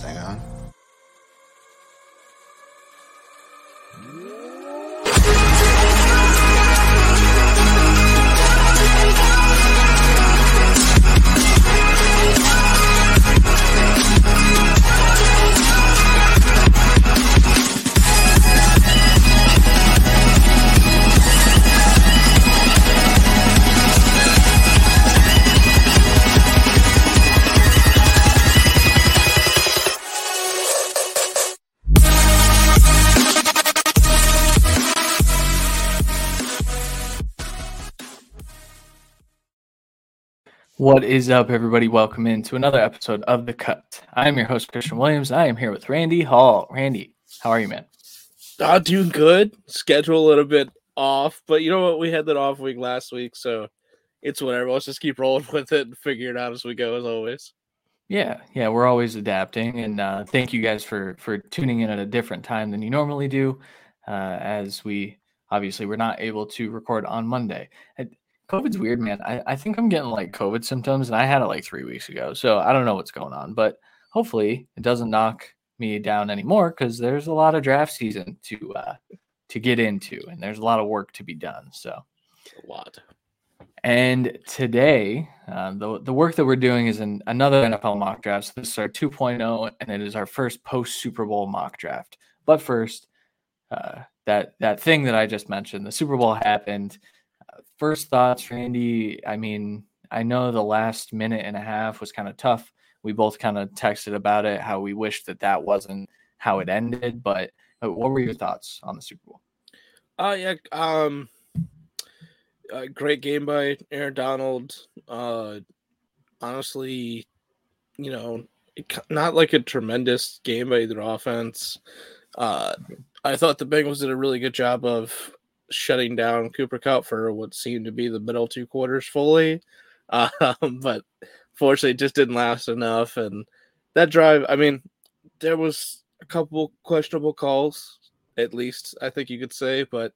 thing on. What is up, everybody? Welcome into another episode of The Cut. I am your host, Christian Williams. I am here with Randy Hall. Randy, how are you, man? Uh, doing good. Schedule a little bit off, but you know what? We had that off week last week, so it's whatever. Let's just keep rolling with it and figure it out as we go, as always. Yeah, yeah, we're always adapting, and uh, thank you guys for for tuning in at a different time than you normally do, uh, as we obviously we're not able to record on Monday. COVID's weird, man. I, I think I'm getting like COVID symptoms, and I had it like three weeks ago. So I don't know what's going on, but hopefully it doesn't knock me down anymore because there's a lot of draft season to uh, to get into, and there's a lot of work to be done. So a lot. And today, uh, the the work that we're doing is in another NFL mock draft. So this is our 2.0, and it is our first post Super Bowl mock draft. But first, uh, that that thing that I just mentioned, the Super Bowl happened first thoughts, Randy. I mean, I know the last minute and a half was kind of tough. We both kind of texted about it, how we wished that that wasn't how it ended. But uh, what were your thoughts on the Super Bowl? Uh, yeah, um, uh, great game by Aaron Donald. Uh, honestly, you know, not like a tremendous game by either offense. Uh, I thought the Bengals did a really good job of shutting down Cooper Kupp for what seemed to be the middle two quarters fully. Um, but fortunately, it just didn't last enough. And that drive, I mean, there was a couple questionable calls, at least I think you could say, but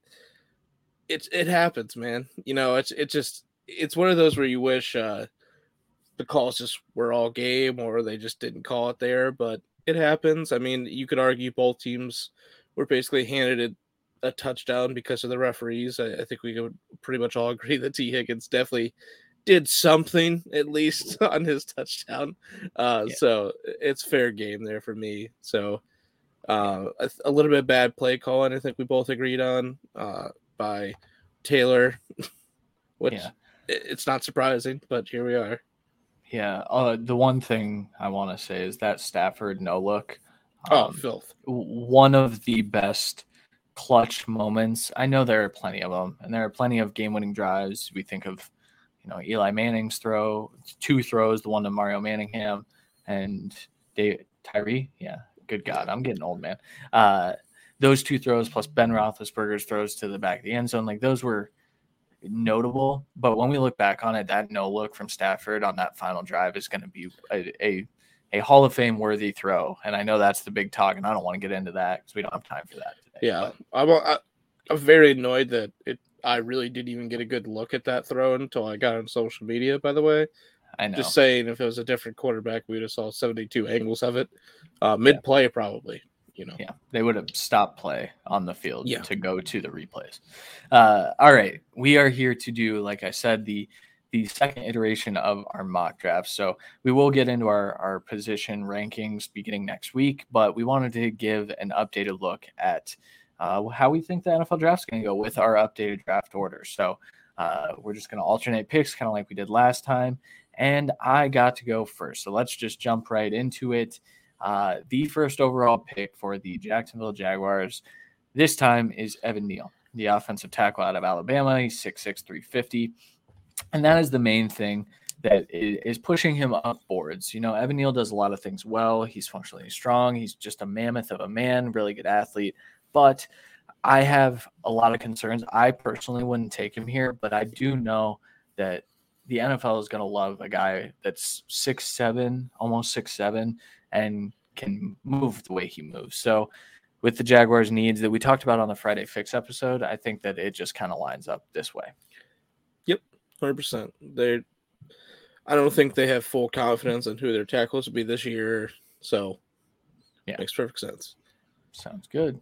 it it happens, man. You know, it's it just it's one of those where you wish uh, the calls just were all game or they just didn't call it there, but it happens. I mean, you could argue both teams were basically handed it a touchdown because of the referees. I, I think we could pretty much all agree that Tee Higgins definitely did something at least on his touchdown. Uh, yeah. So it's fair game there for me. So uh, a, a, little bit bad play calling. I think we both agreed on uh, by Taylor, which yeah. it's not surprising, but here we are. Yeah. Uh, the one thing I want to say is that Stafford no look. Oh, um, oh, filth. One of the best clutch moments. I know there are plenty of them, and there are plenty of game-winning drives. We think of, you know, Eli Manning's throw, two throws, the one to Mario Manningham, and Dave, Tyree. Yeah, good God, I'm getting old, man. Uh, those two throws plus Ben Roethlisberger's throws to the back of the end zone, like those were notable. But when we look back on it, that no look from Stafford on that final drive is going to be a, a a Hall of Fame worthy throw. And I know that's the big talk, and I don't want to get into that because we don't have time for that. Yeah, I'm, I, I'm very annoyed that it. I really didn't even get a good look at that throw until I got on social media. By the way, I know. Just saying, if it was a different quarterback, we'd have saw 72 angles of it, uh, mid play yeah. probably. You know, yeah, they would have stopped play on the field yeah. to go to the replays. Uh, all right, we are here to do, like I said, the the second iteration of our mock draft. So we will get into our, our position rankings beginning next week, but we wanted to give an updated look at uh, how we think the NFL draft is going to go with our updated draft order. So uh, we're just going to alternate picks, kind of like we did last time. And I got to go first. So let's just jump right into it. Uh, the first overall pick for the Jacksonville Jaguars this time is Evan Neal, the offensive tackle out of Alabama. He's 6'6, 350 and that is the main thing that is pushing him up boards. You know, Evan Neal does a lot of things well. He's functionally strong. He's just a mammoth of a man, really good athlete. But I have a lot of concerns. I personally wouldn't take him here, but I do know that the NFL is going to love a guy that's six seven, almost six seven, and can move the way he moves. So, with the Jaguars' needs that we talked about on the Friday Fix episode, I think that it just kind of lines up this way hundred percent. They, I don't think they have full confidence in who their tackles will be this year. So, Yeah, makes perfect sense. Sounds good.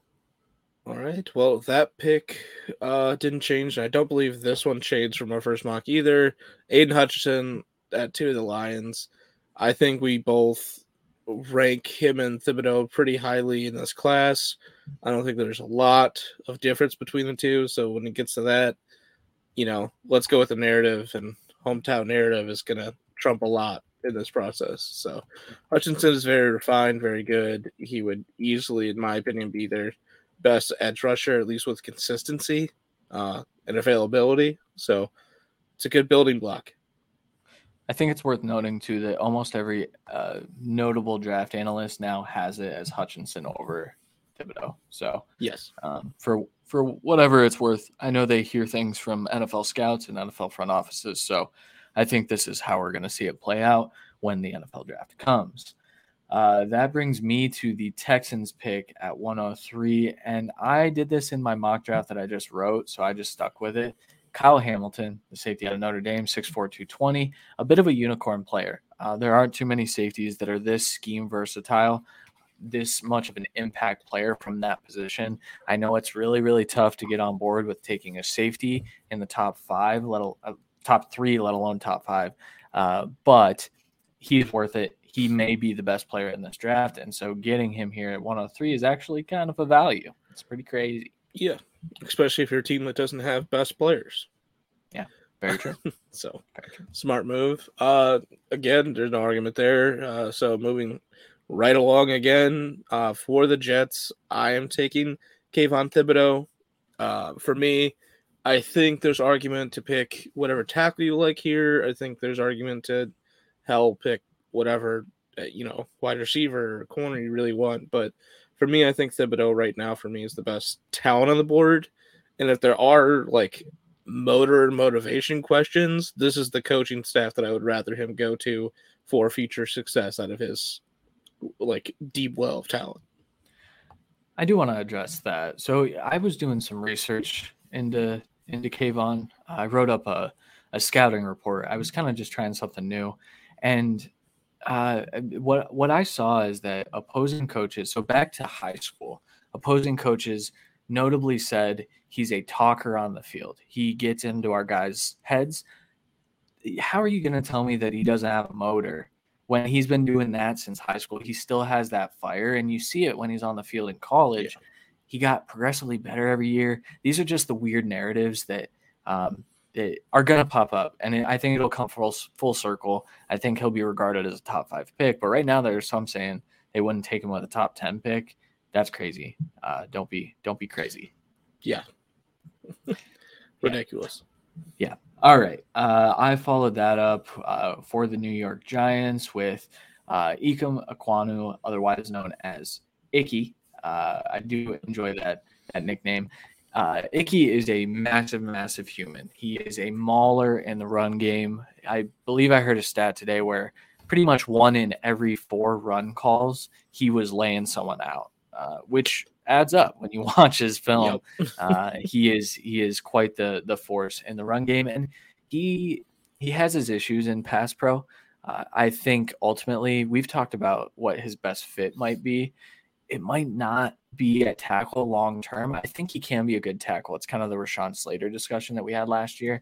All right. Well, that pick uh, didn't change. I don't believe this one changed from our first mock either. Aiden Hutchinson at two of the Lions. I think we both rank him and Thibodeaux pretty highly in this class. I don't think there's a lot of difference between the two. So when it gets to that, you know, let's go with the narrative, and hometown narrative is going to trump a lot in this process. So Hutchinson is very refined, very good. He would easily, in my opinion, be their best edge rusher, at least with consistency uh, and availability. So it's a good building block. I think it's worth noting too that almost every uh, notable draft analyst now has it as Hutchinson over Thibodeaux. So yes, um, for for whatever it's worth, I know they hear things from NFL scouts and NFL front offices. So I think this is how we're going to see it play out when the NFL draft comes. Uh, that brings me to the Texans pick at 103. And I did this in my mock draft that I just wrote. So I just stuck with it. Kyle Hamilton, the safety out of Notre Dame, 6'4, 220, a bit of a unicorn player. Uh, there aren't too many safeties that are this scheme versatile, this much of an impact player from that position. I know it's really, really tough to get on board with taking a safety in the top five, let alone uh, top three, let alone top five. Uh, but he's worth it. He may be the best player in this draft. And so getting him here at 103 is actually kind of a value. It's pretty crazy. Yeah especially if you're a team that doesn't have best players. Yeah, very true. so very true. smart move. Uh, again, there's no argument there. Uh, so moving right along again uh, for the Jets, I am taking Kayvon Thibodeaux. Uh, for me, I think there's argument to pick whatever tackle you like here. I think there's argument to hell pick whatever uh, you know wide receiver or corner you really want, but for me, I think Thibodeaux right now for me is the best talent on the board. And if there are like motor and motivation questions, this is the coaching staff that I would rather him go to for future success out of his like deep well of talent. I do want to address that. So I was doing some research into into Kayvon. I wrote up a, a scouting report. I was kind of just trying something new. And uh, what what I saw is that opposing coaches. So back to high school, opposing coaches notably said he's a talker on the field. He gets into our guys' heads. How are you going to tell me that he doesn't have a motor when he's been doing that since high school? He still has that fire, and you see it when he's on the field in college. Yeah. He got progressively better every year. These are just the weird narratives that um, that are going to pop up, and I think it'll come full full circle. I think he'll be regarded as a top five pick, but right now there's some saying they wouldn't take him with a top ten pick. That's crazy. Uh, don't be don't be crazy. Yeah, ridiculous. Yeah. All right. Uh, I followed that up uh, for the New York Giants with uh, Ikem Ekwonu, otherwise known as Icky. Uh, I do enjoy that that nickname. Uh, Icky is a massive, massive human. He is a mauler in the run game. I believe I heard a stat today where pretty much one in every four run calls, he was laying someone out, uh, which adds up when you watch his film. Yep. uh, he is he is quite the the force in the run game, and he he has his issues in pass pro. Uh, I think ultimately we've talked about what his best fit might be. It might not be at tackle long term. I think he can be a good tackle. It's kind of the Rashawn Slater discussion that we had last year.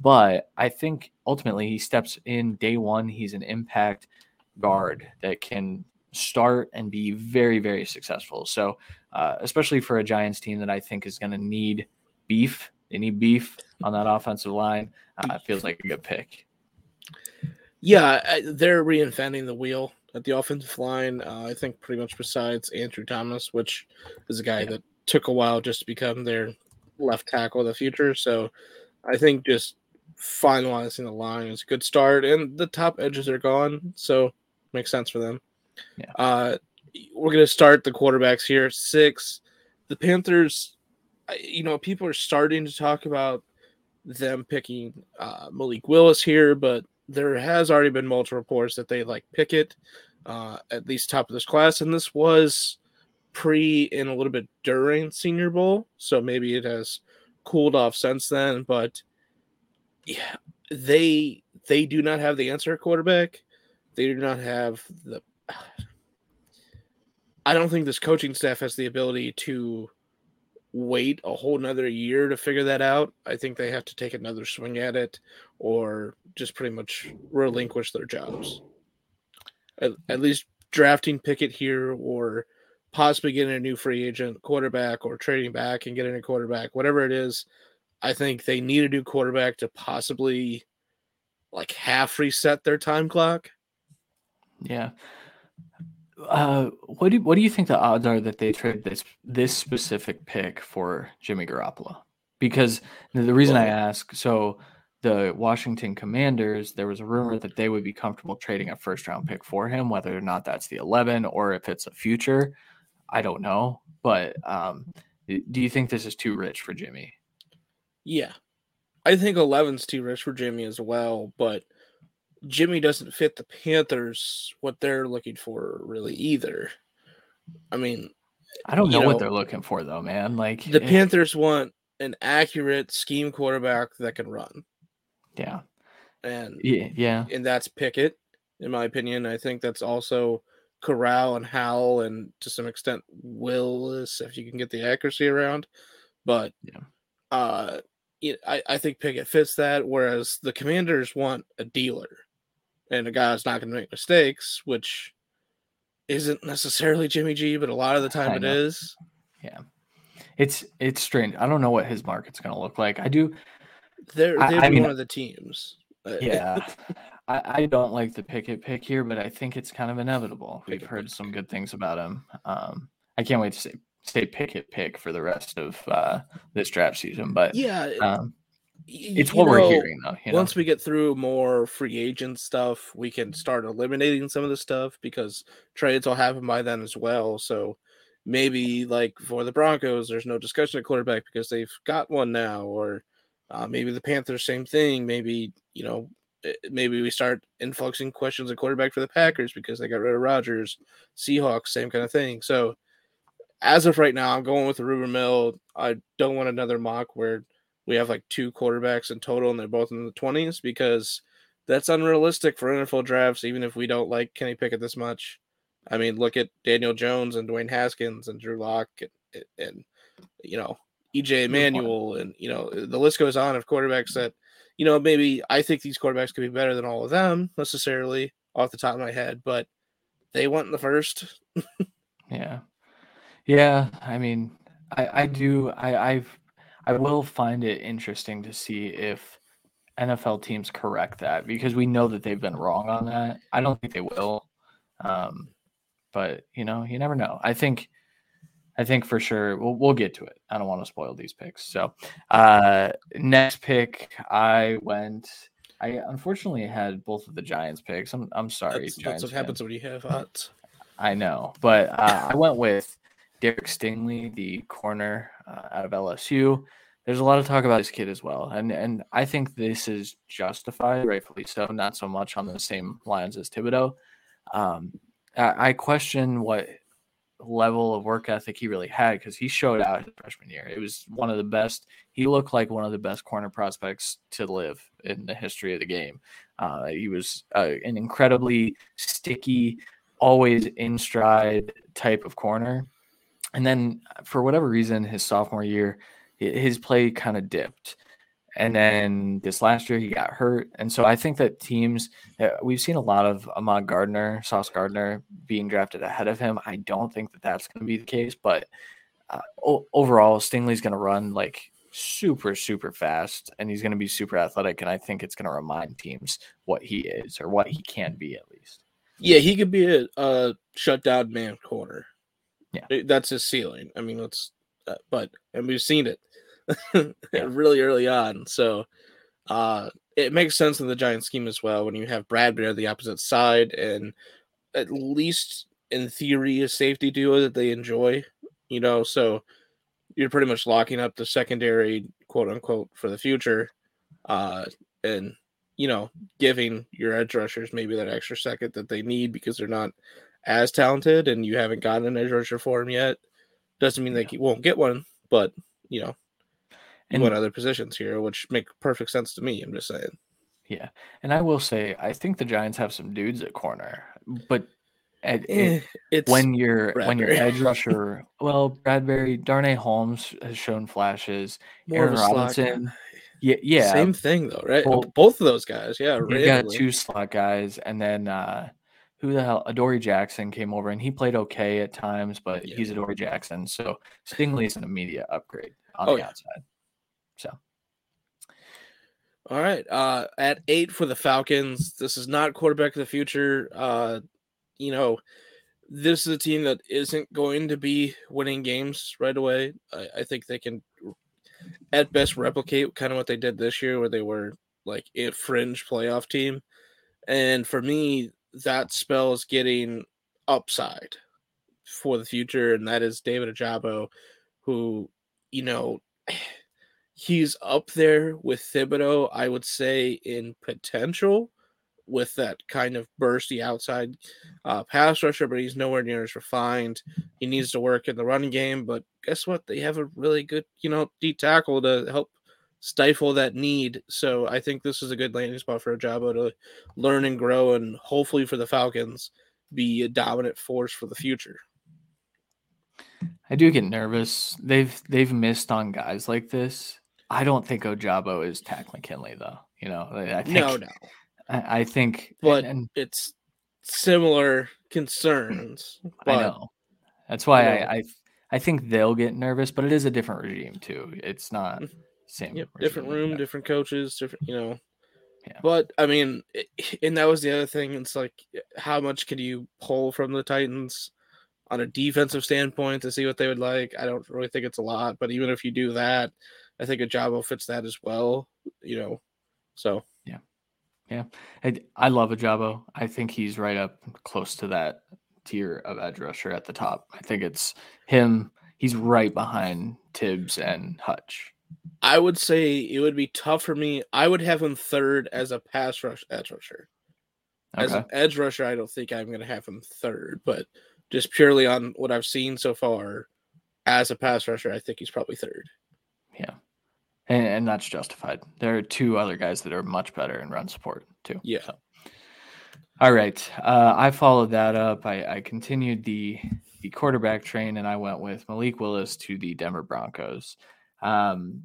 But I think ultimately he steps in day one. He's an impact guard that can start and be very, very successful. So, uh, especially for a Giants team that I think is going to need beef, they need beef on that offensive line. Uh, it feels like a good pick. Yeah, they're reinventing the wheel at the offensive line. Uh, I think pretty much besides Andrew Thomas, which is a guy yeah. that took a while just to become their left tackle of the future. So I think just finalizing the line is a good start, and the top edges are gone, so makes sense for them. Yeah. Uh, we're gonna start the quarterbacks here. Six. The Panthers, you know, people are starting to talk about them picking uh, Malik Willis here, but there has already been multiple reports that they like Pickett uh, at least top of this class. And this was pre and a little bit during Senior Bowl. So maybe it has cooled off since then. But yeah, they they do not have the answer quarterback. They do not have the I don't think this coaching staff has the ability to wait a whole another year to figure that out. I think they have to take another swing at it or just pretty much relinquish their jobs. At, at least drafting Pickett here or possibly getting a new free agent quarterback or trading back and getting a quarterback, whatever it is. I think they need a new quarterback to possibly like half reset their time clock. Yeah. Uh, what do what do you think the odds are that they trade this this specific pick for Jimmy Garoppolo? Because the reason I ask, so the Washington Commanders, there was a rumor that they would be comfortable trading a first round pick for him, whether or not that's the 11 or if it's a future. I don't know. But um, do you think this is too rich for Jimmy? Yeah. I think 11's too rich for Jimmy as well. But Jimmy doesn't fit the Panthers what they're looking for really either. I mean, I don't know, know, what they're looking for though, man. Like the it, Panthers want an accurate scheme quarterback that can run. Yeah. And yeah, yeah. And that's Pickett, in my opinion. I think that's also Corral and Howell and to some extent Willis if you can get the accuracy around. But yeah. uh I, I think Pickett fits that, whereas the commanders want a dealer and a guy that's not going to make mistakes, which isn't necessarily Jimmy G, but a lot of the time it is. Yeah, it's it's strange. I don't know what his market's going to look like. I do. They're they're I, I mean, one of the teams. Yeah, I, I don't like the Pickett pick here, but I think it's kind of inevitable. We've heard some good things about him. Um, I can't wait to say say Pickett pick for the rest of uh, this draft season, but yeah. Um, it's what know, we're hearing though. You know? Once we get through more free agent stuff, we can start eliminating some of the stuff because trades will happen by then as well. So maybe like for the Broncos, there's no discussion at quarterback because they've got one now, or uh, maybe the Panthers, same thing. Maybe you know, eh, maybe we start influxing questions at quarterback for the Packers because they got rid of Rodgers. Seahawks, same kind of thing. So as of right now, I'm going with the Rumor Mill. I don't want another mock where we have like two quarterbacks in total and they're both in the 20s because that's unrealistic for NFL drafts, even if we don't like Kenny Pickett this much. I mean, look at Daniel Jones and Dwayne Haskins and Drew Lock and, and you know, EJ Manuel and, you know, the list goes on of quarterbacks that, you know, maybe I think these quarterbacks could be better than all of them necessarily off the top of my head, but they went in the first. yeah. Yeah. I mean, I, I do, I, I've, I will find it interesting to see if NFL teams correct that because we know that they've been wrong on that. I don't think they will. Um, but you know, you never know. I think I think for sure we'll we'll get to it. I don't want to spoil these picks. So uh next pick I went I unfortunately had both of the Giants picks. I'm I'm sorry. That's, that's what happens when you have odds. I know, but uh, I went with Derek Stingley, the corner uh, out of LSU. There's a lot of talk about this kid as well, and and I think this is justified, rightfully so. Not so much on the same lines as Thibodeaux. Um, I, I question what level of work ethic he really had because he showed out his freshman year. It was one of the best. He looked like one of the best corner prospects to live in the history of the game. Uh, he was uh, an incredibly sticky, always in stride type of corner and then for whatever reason, his sophomore year, his play kind of dipped. And then this last year, he got hurt. And so I think that teams, uh, we've seen a lot of Ahmad Gardner, Sauce Gardner being drafted ahead of him. I don't think that that's going to be the case. But uh, overall, Stingley's going to run like super, super fast and he's going to be super athletic. And I think it's going to remind teams what he is or what he can be at least. Yeah, he could be a, a shutdown man corner. Yeah, that's his ceiling. I mean, let's, uh, but and we've seen it yeah. really early on. So, uh, it makes sense in the giant scheme as well when you have Bradberry on the opposite side and at least in theory a safety duo that they enjoy. You know, so you're pretty much locking up the secondary quote unquote for the future, uh, and you know, giving your edge rushers maybe that extra second that they need because they're not as talented and you haven't gotten an edge rusher for him yet, doesn't mean they won't get one. But you know, and what other positions here, which make perfect sense to me. I'm just saying. Yeah, and I will say, I think the Giants have some dudes at corner, but it, eh, it's when you're Bradberry. when you're edge rusher. well, Bradberry, Darnay Holmes has shown flashes. More Aaron Robinson, yeah, yeah, same thing though, right? Both, Both of those guys, yeah. You got two slot guys, and then uh, who the hell? Adoree Jackson came over, and he played okay at times, but yeah. he's Adoree Jackson, so Stingley's an immediate upgrade on oh, the yeah. outside. So. All right. Uh, at eight for the Falcons, this is not quarterback of the future. Uh, you know, this is a team that isn't going to be winning games right away. I, I think they can, at best, replicate kind of what they did this year, where they were like a fringe playoff team. And for me, that spells getting upside for the future, and that is David Ojabo, who, you know, he's up there with Thibodeaux, I would say, in potential with that kind of bursty outside uh, pass rusher, but he's nowhere near as refined. He needs to work in the running game, but guess what? They have a really good, you know, deep tackle to help stifle that need. So I think this is a good landing spot for Ojabo to learn and grow, and hopefully for the Falcons, be a dominant force for the future. I do get nervous. They've they've missed on guys like this. I don't think Ojabo is Takk McKinley though. You know, I think, no, no. I, I think, but and, and, it's similar concerns. But, I know. That's why you know, I, I I think they'll get nervous, but it is a different regime too. It's not mm-hmm. Same. Yep, different room, different coaches, different. You know. Yeah. But I mean, and that was the other thing. It's like, how much can you pull from the Titans on a defensive standpoint to see what they would like? I don't really think it's a lot, but even if you do that, I think Ojabo fits that as well. You know, so yeah. Yeah, I, I love Ojabo. I think he's right up close to that tier of edge rusher at the top. I think it's him. He's right behind Tibbs and Hutch. I would say it would be tough for me. I would have him third as a pass rush edge rusher. As okay. an edge rusher, I don't think I'm going to have him third, but just purely on what I've seen so far as a pass rusher, I think he's probably third. Yeah and, and that's justified. There are two other guys that are much better in run support too. Yeah. So. All right, uh, I followed that up. I, I continued the the quarterback train, and I went with Malik Willis to the Denver Broncos. Um,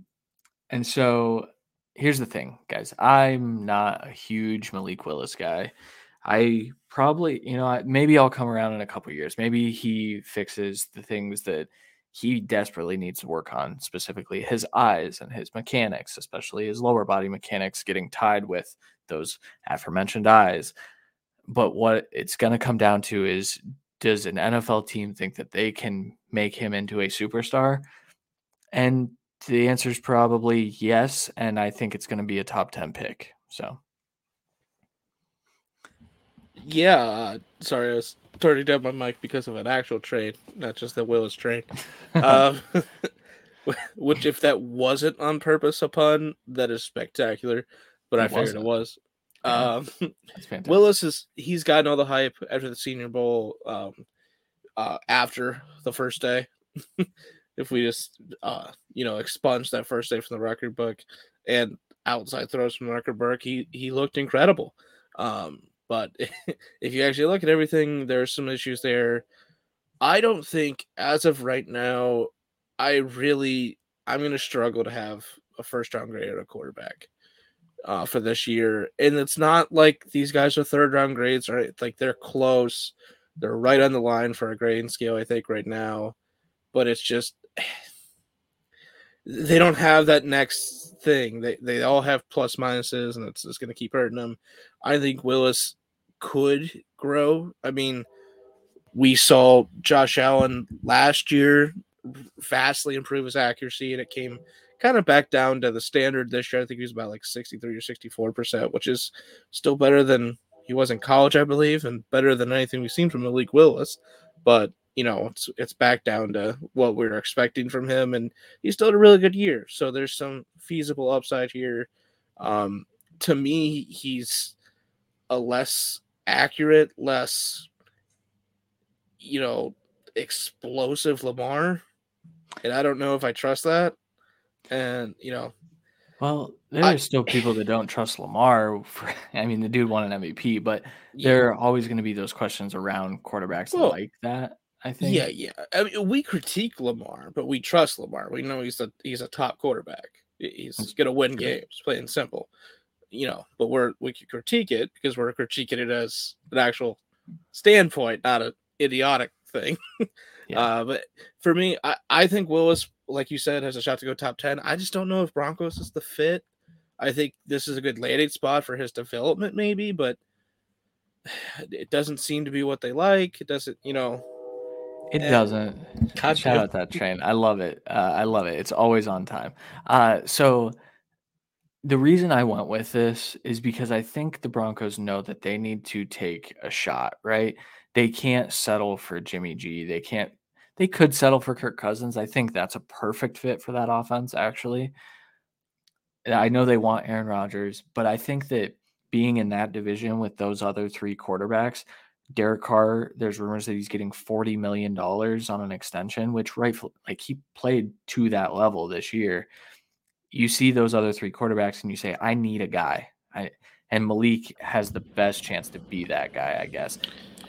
and so here's the thing, guys. I'm not a huge Malik Willis guy. I probably, you know, maybe I'll come around in a couple years. Maybe he fixes the things that he desperately needs to work on, specifically his eyes and his mechanics, especially his lower body mechanics getting tied with those aforementioned eyes. But what it's going to come down to is does an NFL team think that they can make him into a superstar? And the answer is probably yes. And I think it's going to be a top 10 pick. So, yeah. Uh, sorry, I was turning down my mic because of an actual trade, not just the Willis trade. um, which, if that wasn't on purpose a pun, that is spectacular. But it I figured wasn't. it was. Um, Willis is he's gotten all the hype after the Senior Bowl. Um, uh, after the first day, if we just uh, you know expunge that first day from the record book and outside throws from record book, he he looked incredible. Um, but if you actually look at everything, there are some issues there. I don't think, as of right now, I really I'm going to struggle to have a first round grade at a quarterback uh, for this year. And it's not like these guys are third round grades, right? Like they're close. They're right on the line for a grading scale, I think, right now. But it's just they don't have that next thing. They they all have plus minuses, and it's just going to keep hurting them. I think Willis could grow. I mean, we saw Josh Allen last year vastly improve his accuracy, and it came kind of back down to the standard this year. I think he was about like 63 or 64 percent, which is still better than he was in college, I believe, and better than anything we've seen from Malik Willis. But you know, it's it's back down to what we were expecting from him, and he still had a really good year. So there's some feasible upside here. Um, to me, he's a less accurate, less, you know, explosive Lamar. And I don't know if I trust that. And, you know, Well, there I, are still people that don't trust Lamar. For, I mean, the dude won an MVP, but yeah. there are always going to be those questions around quarterbacks well, like that. I think. Yeah, yeah. I mean, we critique Lamar, but we trust Lamar. We know he's a he's a top quarterback. He's going to win games, plain and simple. You know, but we're we can critique it because we're critiquing it as an actual standpoint, not an idiotic thing. yeah. uh, but for me, I, I think Willis, like you said, has a shot to go top ten. I just don't know if Broncos is the fit. I think this is a good landing spot for his development, maybe, but it doesn't seem to be what they like. It doesn't, you know, it doesn't. God Shout out that train. I love it. Uh, I love it. It's always on time. Uh, so the reason I went with this is because I think the Broncos know that they need to take a shot, right? They can't settle for Jimmy G. They can't they could settle for Kirk Cousins. I think that's a perfect fit for that offense, actually. I know they want Aaron Rodgers, but I think that being in that division with those other three quarterbacks, Derek Carr, there's rumors that he's getting $40 million on an extension, which rightfully, like he played to that level this year. You see those other three quarterbacks and you say, I need a guy. I, and Malik has the best chance to be that guy, I guess.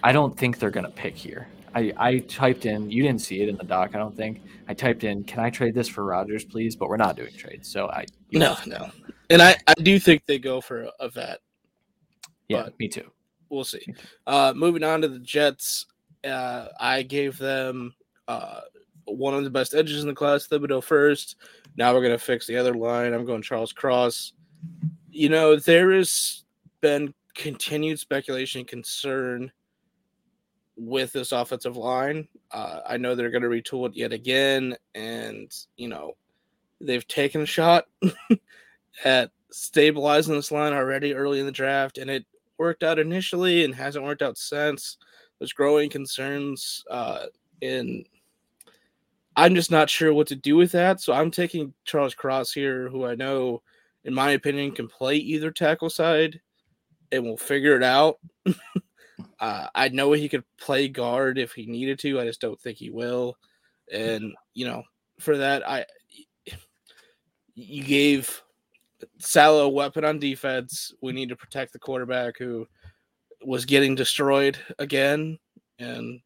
I don't think they're going to pick here. I, I typed in, you didn't see it in the doc, I don't think. I typed in, can I trade this for Rodgers, please? But we're not doing trades. So I. No, no. And I, I do think they go for a vet. Yeah, me too we'll see. Uh, moving on to the Jets, uh, I gave them uh, one of the best edges in the class, Thibodeaux first. Now we're gonna fix the other line. I'm going Charles Cross. You know, there has been continued speculation and concern with this offensive line. Uh, I know they're going to retool it yet again, and you know they've taken a shot at stabilizing this line already early in the draft, and it worked out initially and hasn't worked out since. There's growing concerns, uh, and I'm just not sure what to do with that. So I'm taking Charles Cross here, who I know, in my opinion, can play either tackle side, and we'll figure it out. uh, I know he could play guard if he needed to. I just don't think he will. And you know, for that, I you gave Saleh weapon on defense. We need to protect the quarterback who was getting destroyed again. And,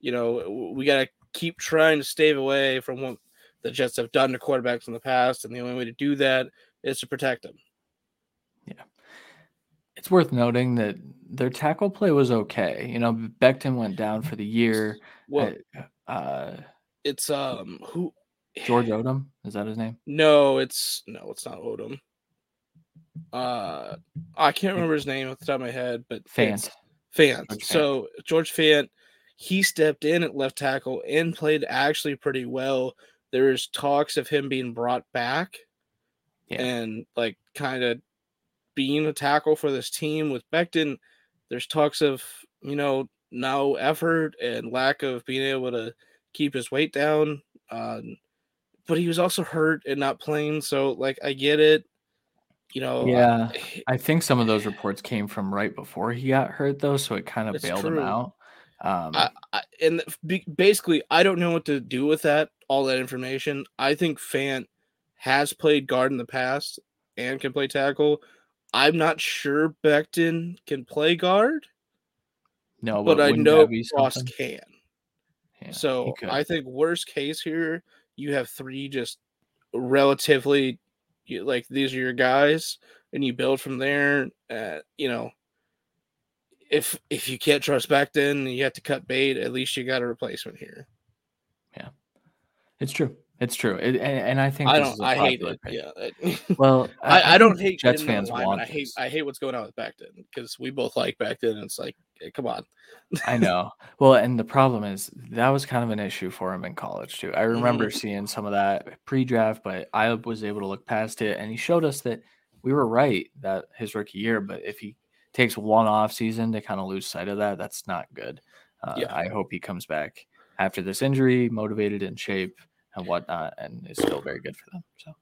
you know, we got to keep trying to stave away from what the Jets have done to quarterbacks in the past. And the only way to do that is to protect them. Yeah. It's worth noting that their tackle play was okay. You know, Becton went down for the year. Well, uh, it's um who George Odum is that his name? No, it's no, it's not Odum. Uh, I can't remember his name off the top of my head, but Fant. Fant. George so Fant. George Fant, he stepped in at left tackle and played actually pretty well. There's talks of him being brought back, yeah. and like kind of being a tackle for this team with Becton. There's talks of you know no effort and lack of being able to keep his weight down. Uh, but he was also hurt and not playing. So like I get it. You know, yeah, I think some of those reports came from right before he got hurt, though, so it kind of bailed true. him out. Um, I, I, and basically, I don't know what to do with that. All that information. I think Fant has played guard in the past and can play tackle. I'm not sure Becton can play guard. No, but, but I know Ross can. Yeah, so I think worst case here, you have three just relatively like these are your guys and you build from there uh, you know. If if you can't trust Becton you have to cut bait at least you got a replacement here. Yeah. It's true it's true it, and, and, i think i don't i hate it yeah well I, I, I, don't hate jets fans want i hate i hate what's going on with Becton because we both like Becton and it's like hey, come on I know. Well, and the problem is that was kind of an issue for him in college too. I remember mm-hmm. seeing some of that pre-draft, but I was able to look past it, and he showed us that we were right that his rookie year. But if he takes one off season to kind of lose sight of that, that's not good. Uh, yeah. I hope he comes back after this injury, motivated, in shape, and whatnot, and is still very good for them. So,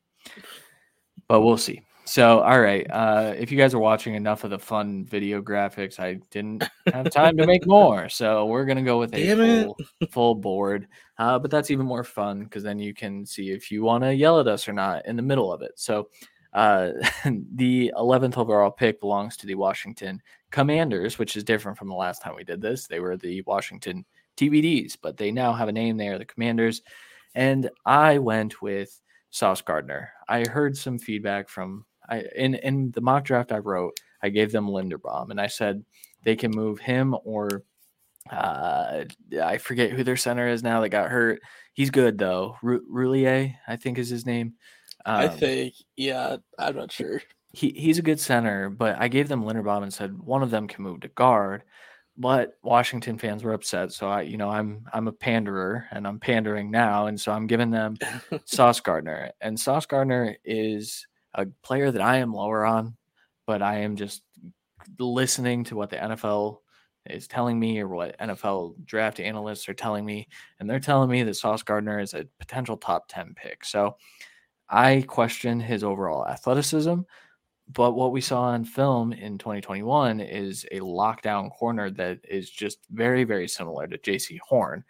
but we'll see. So, all right. Uh, if you guys are watching enough of the fun video graphics, I didn't have time to make more. So we're gonna go with a full, full, board. Uh, but that's even more fun because then you can see if you want to yell at us or not in the middle of it. So, Uh, the 11th overall pick belongs to the Washington Commanders, which is different from the last time we did this. They were the Washington TBDs, but they now have a name. They are the Commanders. And I went with Sauce Gardner. I heard some feedback from I in in the mock draft I wrote. I gave them Linderbaum, and I said they can move him or uh, I forget who their center is now that got hurt. He's good though. R- Roullier, I think is his name. Um, I think, yeah, I'm not sure. He he's a good center, but I gave them Linderbaum and said one of them can move to guard. But Washington fans were upset, so I, you know, I'm I'm a panderer and I'm pandering now, and so I'm giving them Sauce Gardner. And Sauce Gardner is a player that I am lower on, but I am just listening to what the NFL is telling me or what NFL draft analysts are telling me. And they're telling me that Sauce Gardner is a potential top 10 pick. So I question his overall athleticism. But what we saw on film in 2021 is a lockdown corner that is just very, very similar to Jaycee Horn.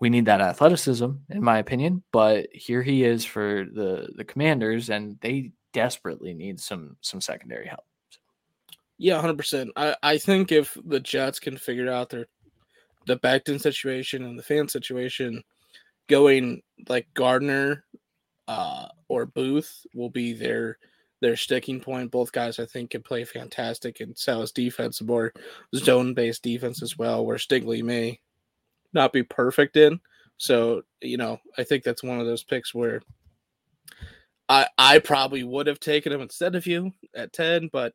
We need that athleticism, in my opinion, but here he is for the the Commanders, and they desperately need some some secondary help. Yeah, hundred percent. I I think if the Jets can figure out their the Becton situation and the Fant situation, going like Gardner uh, or Booth will be their their sticking point. Both guys I think can play fantastic and Sal's defense, more zone based defense as well, where Stingley may not be perfect in. So you know, I think that's one of those picks where I I probably would have taken him instead of you at ten, but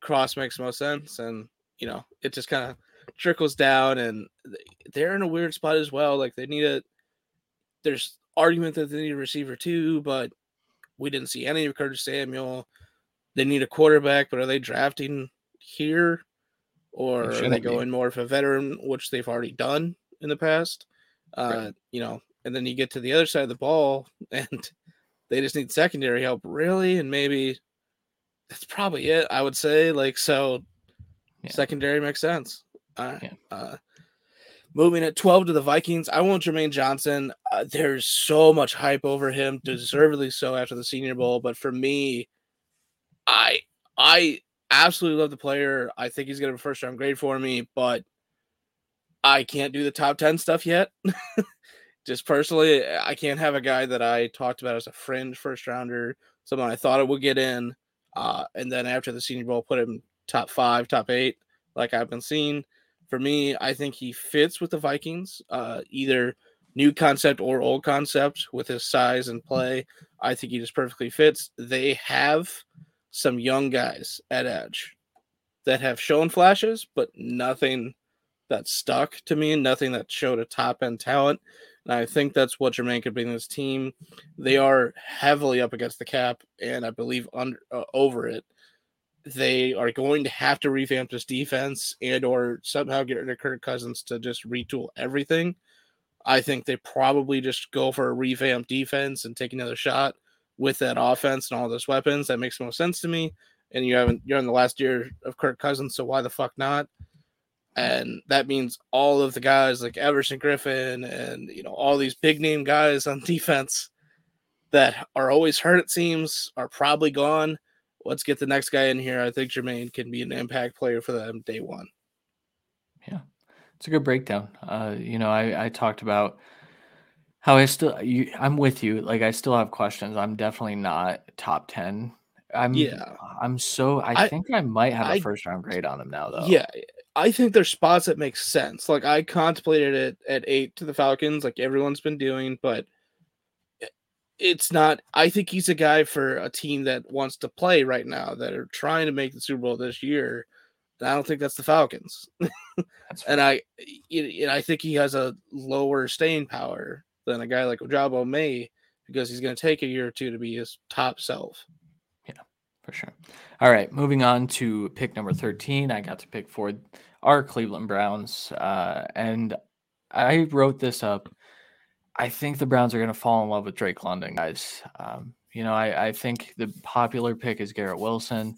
cross makes most sense, and you know it just kind of trickles down, and they're in a weird spot as well. Like they need a there's argument that they need a receiver too, but we didn't see any of Curtis Samuel. They need a quarterback, but are they drafting here, or are they going be. more for a veteran, which they've already done in the past? Uh, right. You know, and then you get to the other side of the ball, and they just need secondary help, really, and maybe that's probably it. I would say like so. Yeah. Secondary makes sense. Uh, yeah. uh, moving at 12 to the Vikings, I want Jermaine Johnson. Uh, there's so much hype over him, deservedly so after the Senior Bowl. But for me, I I absolutely love the player. I think he's gonna be a first round grade for me, but I can't do the top 10 stuff yet. Just personally, I can't have a guy that I talked about as a fringe first rounder, someone I thought it would get in. Uh, and then after the Senior Bowl, put him top five, top eight, like I've been seeing. For me, I think he fits with the Vikings, uh, either new concept or old concept with his size and play. I think he just perfectly fits. They have some young guys at edge that have shown flashes, but nothing that stuck to me, nothing that showed a top end talent. And I think that's what Jermaine could bring this team. They are heavily up against the cap, and I believe under uh, over it. They are going to have to revamp this defense and or somehow get rid of Kirk Cousins to just retool everything. I think they probably just go for a revamped defense and take another shot with that offense and all those weapons. That makes most sense to me. And you haven't you're in the last year of Kirk Cousins, so why the fuck not? and that means all of the guys like Everson Griffen and you know all these big name guys on defense that are always hurt it seems are probably gone. Let's get the next guy in here. I think Jermaine can be an impact player for them day one. Yeah, it's a good breakdown. Uh, you know, I, I talked about how I still you, I'm with you. Like I still have questions. I'm definitely not top ten. I'm yeah. I'm so I, I think I might have a I, first round grade on him now though. Yeah, I think there's spots that make sense. Like I contemplated it at eight to the Falcons, like everyone's been doing, but it's not. I think he's a guy for a team that wants to play right now, that are trying to make the Super Bowl this year. And I don't think that's the Falcons. and I, and I think he has a lower staying power than a guy like Ojabo may, because he's going to take a year or two to be his top self. Yeah, for sure. All right, moving on to pick number 13. I got to pick for our Cleveland Browns. Uh, and I wrote this up. I think the Browns are going to fall in love with Drake London, guys. Um, you know, I, I think the popular pick is Garrett Wilson,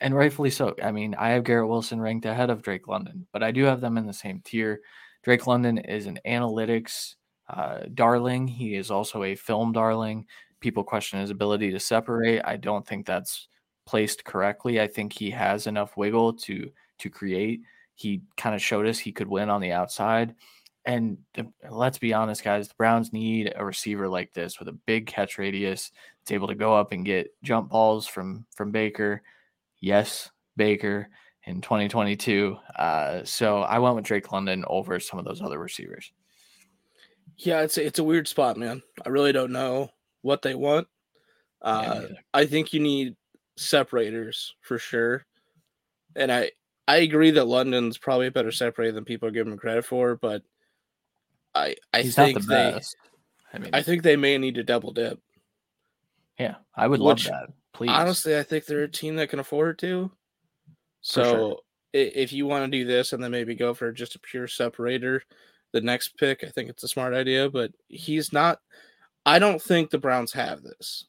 and rightfully so. I mean, I have Garrett Wilson ranked ahead of Drake London, but I do have them in the same tier. Drake London is an analytics uh, darling. He is also a film darling. people question his ability to separate. I don't think that's placed correctly. I think he has enough wiggle to to create. He kind of showed us he could win on the outside. And the, let's be honest, guys, the Browns need a receiver like this with a big catch radius. It's able to go up and get jump balls from from Baker. Yes, Baker in 2022. Uh, so I went with Drake London over some of those other receivers. Yeah, it's a, it's a weird spot, man. I really don't know what they want. Uh, yeah, I think you need separators for sure, and I I agree that London's probably a better separator than people are giving him credit for, but I I He's think the they I mean I think they may need to double dip. Yeah, I would Which, love that. Please. Honestly, I think they're a team that can afford to. So sure. if you want to do this and then maybe go for just a pure separator, the next pick, I think it's a smart idea. But he's not. I don't think the Browns have this.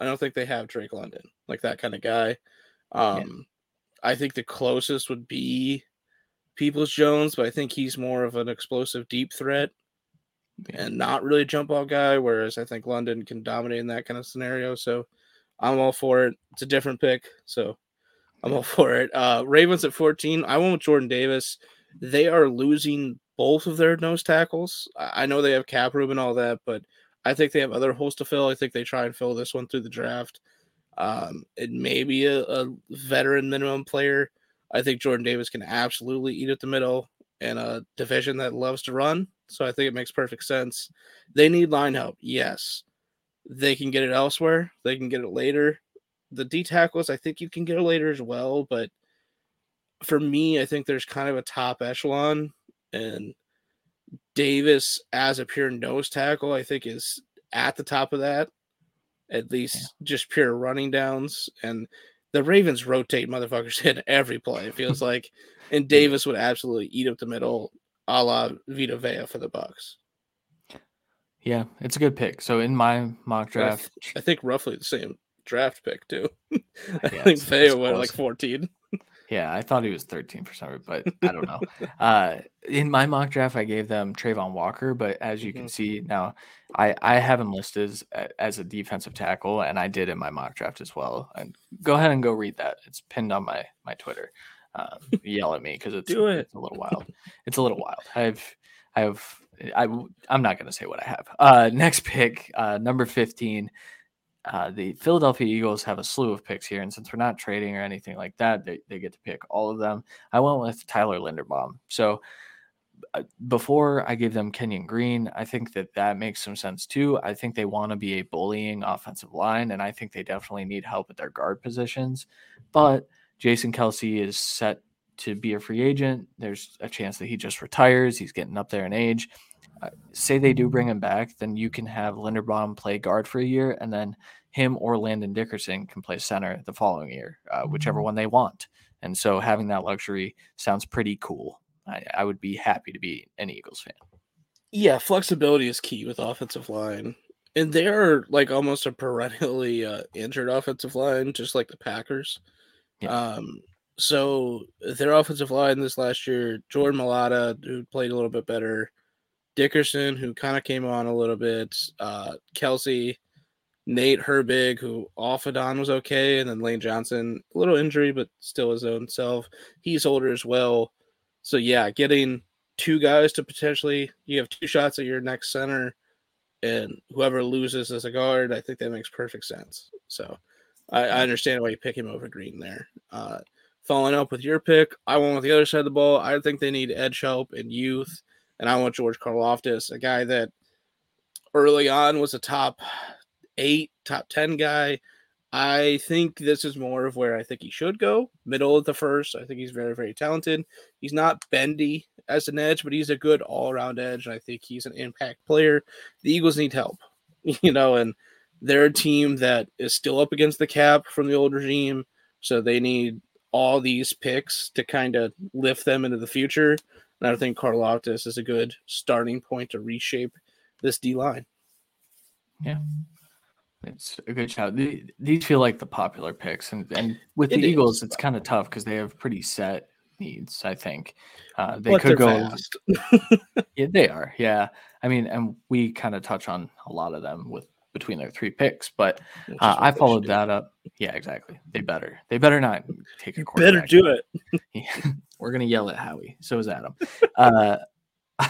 I don't think they have Drake London like that kind of guy. Um, yeah. I think the closest would be Peoples Jones, but I think he's more of an explosive deep threat and not really a jump ball guy. Whereas I think London can dominate in that kind of scenario. So I'm all for it. It's a different pick, so I'm all for it. Uh, Ravens at 14. I went with Jordan Davis. They are losing both of their nose tackles. I know they have cap room and all that, but I think they have other holes to fill. I think they try and fill this one through the draft. Um, it may be a, a veteran minimum player. I think Jordan Davis can absolutely eat at the middle in a division that loves to run. So I think it makes perfect sense. They need line help, yes. They can get it elsewhere. They can get it later. The D tackles, I think you can get it later as well. But for me, I think there's kind of a top echelon, and Davis as a pure nose tackle, I think is at the top of that. At least yeah. just pure running downs, and the Ravens rotate motherfuckers in every play. It feels like, and Davis would absolutely eat up the middle, a la Vita Vea for the Bucks. Yeah, it's a good pick. So in my mock draft, I, th- I think roughly the same draft pick too. I yeah, think Vea went like 14. Yeah, I thought he was 13%, but I don't know. uh, in my mock draft, I gave them Travon Walker, but as you mm-hmm. can see now, I, I have him listed as, as a defensive tackle, and I did in my mock draft as well. And go ahead and go read that. It's pinned on my my Twitter. Um, yell at me because it's, it. it's a little wild. It's a little wild. I've I have I I'm not going to say what I have. Uh, next pick, uh, number 15. Uh, the Philadelphia Eagles have a slew of picks here, and since we're not trading or anything like that, they, they get to pick all of them. I went with Tyler Linderbaum. So uh, before I gave them Kenyon Green, I think that that makes some sense too. I think they want to be a bullying offensive line, and I think they definitely need help at their guard positions. But Jason Kelce is set to be a free agent. There's a chance that he just retires. He's getting up there in age. Uh, say they do bring him back, then you can have Linderbaum play guard for a year, and then him or Landon Dickerson can play center the following year, uh, whichever mm-hmm. one they want. And so having that luxury sounds pretty cool. I, I, would be happy to be an Eagles fan. Yeah, flexibility is key with offensive line. And they're like almost a perennially uh, injured offensive line, just like the Packers. Yeah. Um, so their offensive line this last year, Jordan Mailata, who played a little bit better, Dickerson, who kind of came on a little bit, uh, Kelce, Nate Herbig, who off and on was okay, and then Lane Johnson, a little injury, but still his own self. He's older as well. So yeah, getting two guys to potentially you have two shots at your next center, and whoever loses as a guard, I think that makes perfect sense. So I, I understand why you pick him over Green there. Uh, following up with your pick, I went with the other side of the ball. I think they need edge help and youth, and I want George Karlaftis, a guy that early on was a top eight, top 10 guy. I think this is more of where I think he should go, middle of the first. I think he's very, very talented. He's not bendy as an edge, but he's a good all around edge. And I think he's an impact player. The Eagles need help, you know, and they're a team that is still up against the cap from the old regime. So they need all these picks to kind of lift them into the future. And I think Karlaftis is a good starting point to reshape this D line. Yeah. It's a good shout. These feel like the popular picks, and and with it the Eagles, it's kind of tough because they have pretty set needs. I think uh, they but could go. yeah, they are. Yeah, I mean, and we kind of touch on a lot of them with between their three picks. But uh, I followed that up. Yeah, exactly. They better. They better not take a Better do it. yeah. We're gonna yell at Howie. So is Adam. uh,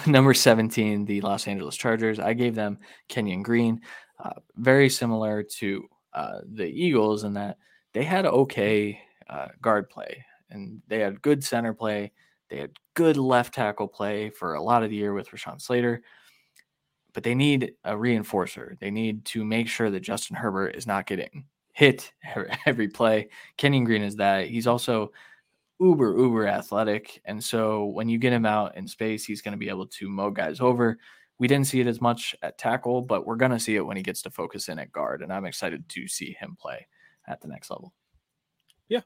number 17, the Los Angeles Chargers. I gave them Kenyon Green. Uh, very similar to uh, the Eagles in that they had okay uh, guard play and they had good center play. They had good left tackle play for a lot of the year with Rashawn Slater, but they need a reinforcer. They need to make sure that Justin Herbert is not getting hit every play. Kenyon Green is that. He's also uber, uber athletic. And so when you get him out in space, he's going to be able to mow guys over. We didn't see it as much at tackle, but we're going to see it when he gets to focus in at guard. And I'm excited to see him play at the next level. Yeah.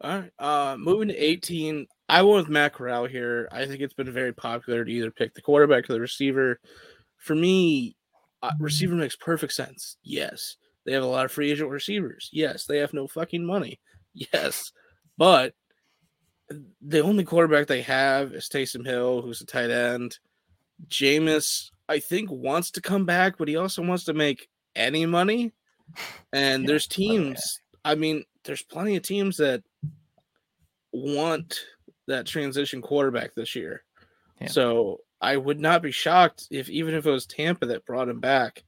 All right. Uh, moving to 18, I went with Matt Corral here. I think it's been very popular to either pick the quarterback or the receiver. For me, uh, receiver makes perfect sense. Yes. They have a lot of free agent receivers. Yes. They have no fucking money. Yes. But the only quarterback they have is Taysom Hill, who's a tight end. Jameis, I think, wants to come back, but he also wants to make any money. And yeah, there's teams, I mean, there's plenty of teams that want that transition quarterback this year. Yeah. So I would not be shocked if even if it was Tampa that brought him back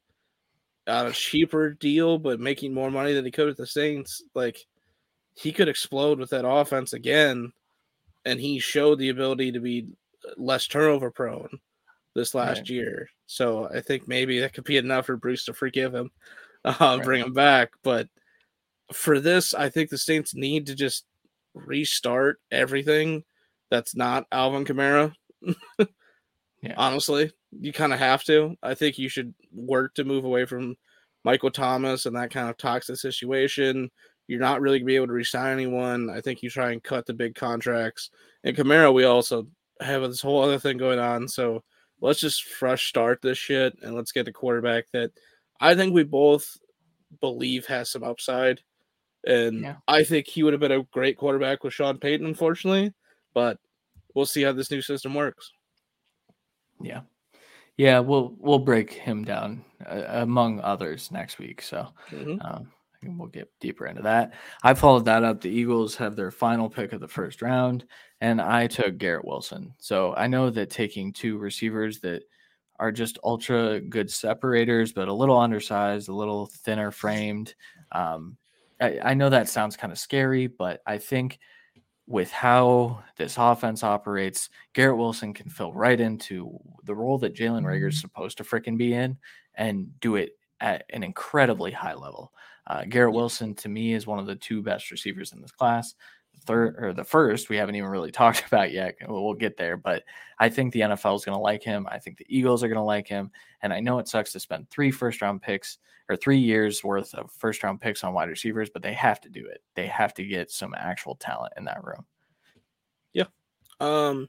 on a cheaper deal, but making more money than he could with the Saints, like he could explode with that offense again. And he showed the ability to be less turnover prone this last right. year. So I think maybe that could be enough for Bruce to forgive him, uh, right. bring him back. But for this, I think the Saints need to just restart everything that's not Alvin Kamara. yeah. Honestly, you kind of have to. I think you should work to move away from Michael Thomas and that kind of toxic situation. You're not really gonna be able to resign anyone. I think you try and cut the big contracts. And Kamara, we also have this whole other thing going on. So let's just fresh start this shit and let's get the quarterback that I think we both believe has some upside. And yeah. I think he would have been a great quarterback with Sean Payton, unfortunately. But we'll see how this new system works. Yeah. Yeah, we'll we'll break him down uh, among others next week. So mm-hmm. um, we'll get deeper into that. I followed that up. The Eagles have their final pick of the first round, and I took Garrett Wilson. So I know that taking two receivers that are just ultra good separators, but a little undersized, a little thinner framed. Um, I, I know that sounds kind of scary, but I think with how this offense operates, Garrett Wilson can fill right into the role that Jalen Reagor is supposed to freaking be in and do it at an incredibly high level. Uh, Garrett Wilson to me is one of the two best receivers in this class. The third or the first we haven't even really talked about yet. We'll, we'll get there, but I think the NFL is going to like him. I think the Eagles are going to like him, and I know it sucks to spend three first round picks or three years worth of first round picks on wide receivers, but they have to do it. They have to get some actual talent in that room. Yeah. Um.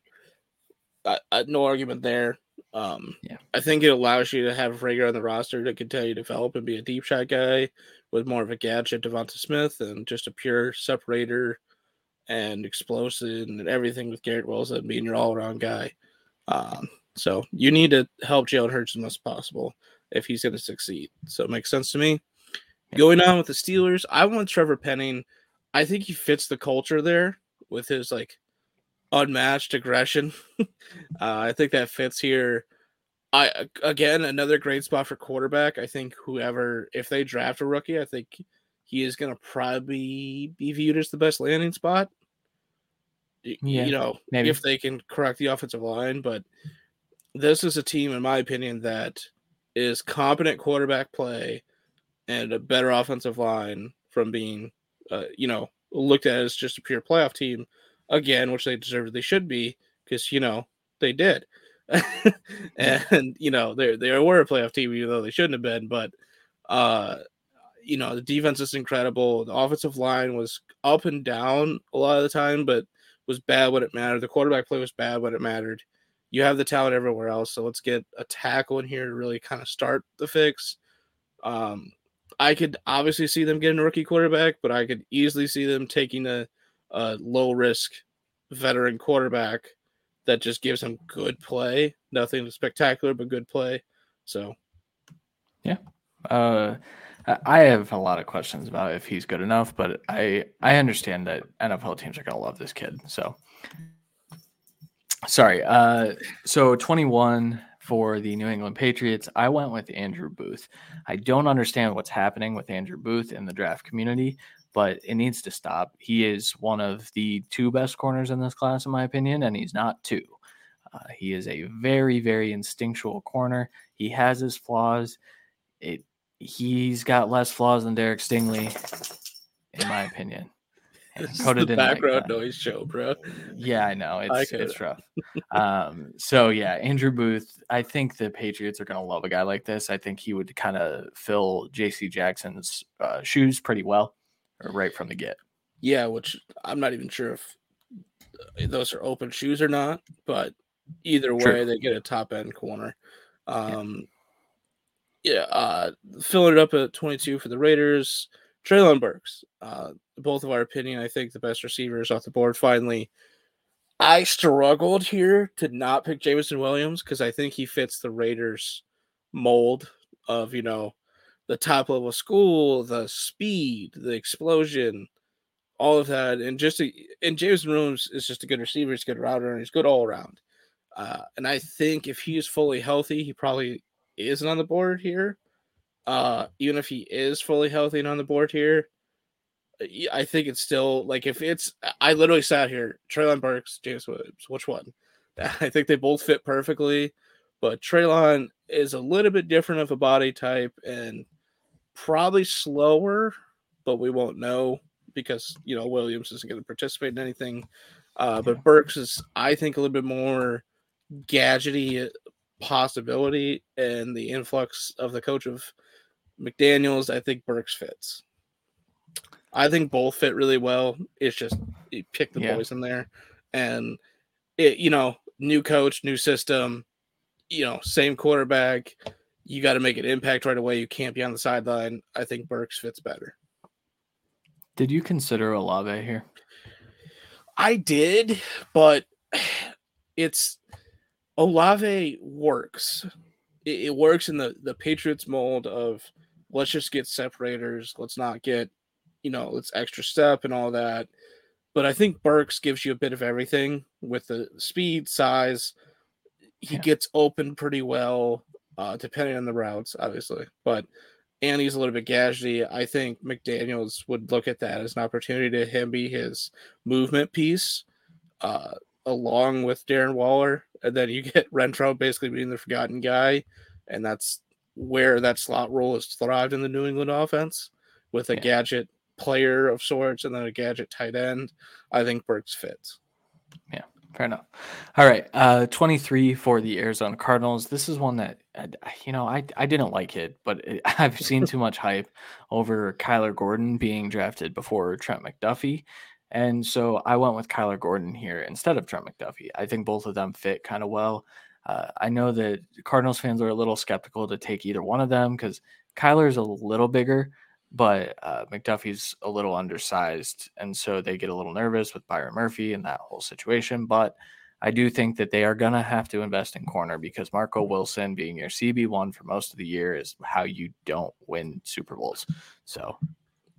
I, I, no argument there. Um, yeah. I think it allows you to have Reagor on the roster to continue to develop and be a deep shot guy with more of a gadget Devonta Smith and just a pure separator and explosive and everything with Garrett Wilson being your all around guy. Um, so you need to help Jalen Hurts as much as possible if he's going to succeed. So it makes sense to me. Going on with the Steelers, I want Trevor Penning. I think he fits the culture there with his like unmatched aggression. uh, I think that fits here. I again another great spot for quarterback. I think whoever if they draft a rookie, I think he is going to probably be viewed as the best landing spot. Yeah, you know, maybe. if they can correct the offensive line, but this is a team, in my opinion, that is competent quarterback play and a better offensive line from being, uh, you know, looked at as just a pure playoff team again, which they deserve. They should be because you know they did. and you know they they were a playoff team even though they shouldn't have been. But uh, you know the defense is incredible. The offensive line was up and down a lot of the time, but was bad when it mattered. The quarterback play was bad when it mattered. You have the talent everywhere else, so let's get a tackle in here to really kind of start the fix. Um, I could obviously see them getting a rookie quarterback, but I could easily see them taking a, a low risk veteran quarterback that just gives him good play. Nothing spectacular, but good play. So, yeah, Uh, I have a lot of questions about if he's good enough, but I I understand that NFL teams are gonna love this kid. So sorry. Uh, so 21 for the New England Patriots. I went with Andrew Booth. I don't understand what's happening with Andrew Booth in the draft community, but it needs to stop. He is one of the two best corners in this class, in my opinion, and he's not two. Uh, he is a very, very instinctual corner. He has his flaws. It he's got less flaws than Derek Stingley, in my opinion. This is the background noise show, bro. Yeah, I know it's I it's rough. um, so yeah, Andrew Booth. I think the Patriots are gonna love a guy like this. I think he would kind of fill J.C. Jackson's uh, shoes pretty well, right from the get. Yeah, which I'm not even sure if uh, those are open shoes or not, but either way, True. they get a top end corner. Um, yeah, uh, filling it up at 22 for the Raiders. Treylon Burks, uh, both of our opinion, I think the best receivers off the board finally. I struggled here to not pick Jameson Williams because I think he fits the Raiders mold of, you know, the top level school, the speed, the explosion, all of that. And just, a, and Jameson Williams is just a good receiver. He's a good router and he's good all around. Uh, and I think if he is fully healthy, he probably isn't on the board here, uh, even if he is fully healthy and on the board here, I think it's still like if it's. I literally sat here, Treylon Burks, James Williams, which one? I think they both fit perfectly, but Treylon is a little bit different of a body type and probably slower, but we won't know because you know Williams isn't going to participate in anything. Uh, but Burks is, I think, a little bit more gadgety possibility and the influx of the coach of McDaniels, I think Burks fits. I think both fit really well. It's just you pick the yeah. boys in there, and it you know new coach, new system, you know same quarterback. You got to make an impact right away. You can't be on the sideline. I think Burks fits better. Did you consider Olave here? I did, but it's Olave works. It, it, works in the the Patriots mold of let's just get separators. Let's not get you know let's extra step and all that. But I think Burks gives you a bit of everything with the speed, size. He yeah. gets open pretty well, uh, depending on the routes, obviously. But and he's a little bit gadgety. I think McDaniels would look at that as an opportunity to him be his movement piece. Uh, along with Darren Waller, and then you get Renfrow basically being the forgotten guy, and that's where that slot role has thrived in the New England offense with a yeah. gadget player of sorts and then a gadget tight end. I think Burks fits. Yeah, fair enough. All right, uh, 23 for the Arizona Cardinals. This is one that you know I I didn't like it, but it, I've seen too much hype over Kyler Gordon being drafted before Trent McDuffie. And so I went with Kyler Gordon here instead of Trent McDuffie. I think both of them fit kind of well. Uh, I know that Cardinals fans are a little skeptical to take either one of them because Kyler Kyler's a little bigger, but uh, McDuffie's a little undersized. And so they get a little nervous with Byron Murphy and that whole situation. But I do think that they are going to have to invest in corner because Marco Wilson being your CB1 for most of the year is how you don't win Super Bowls. So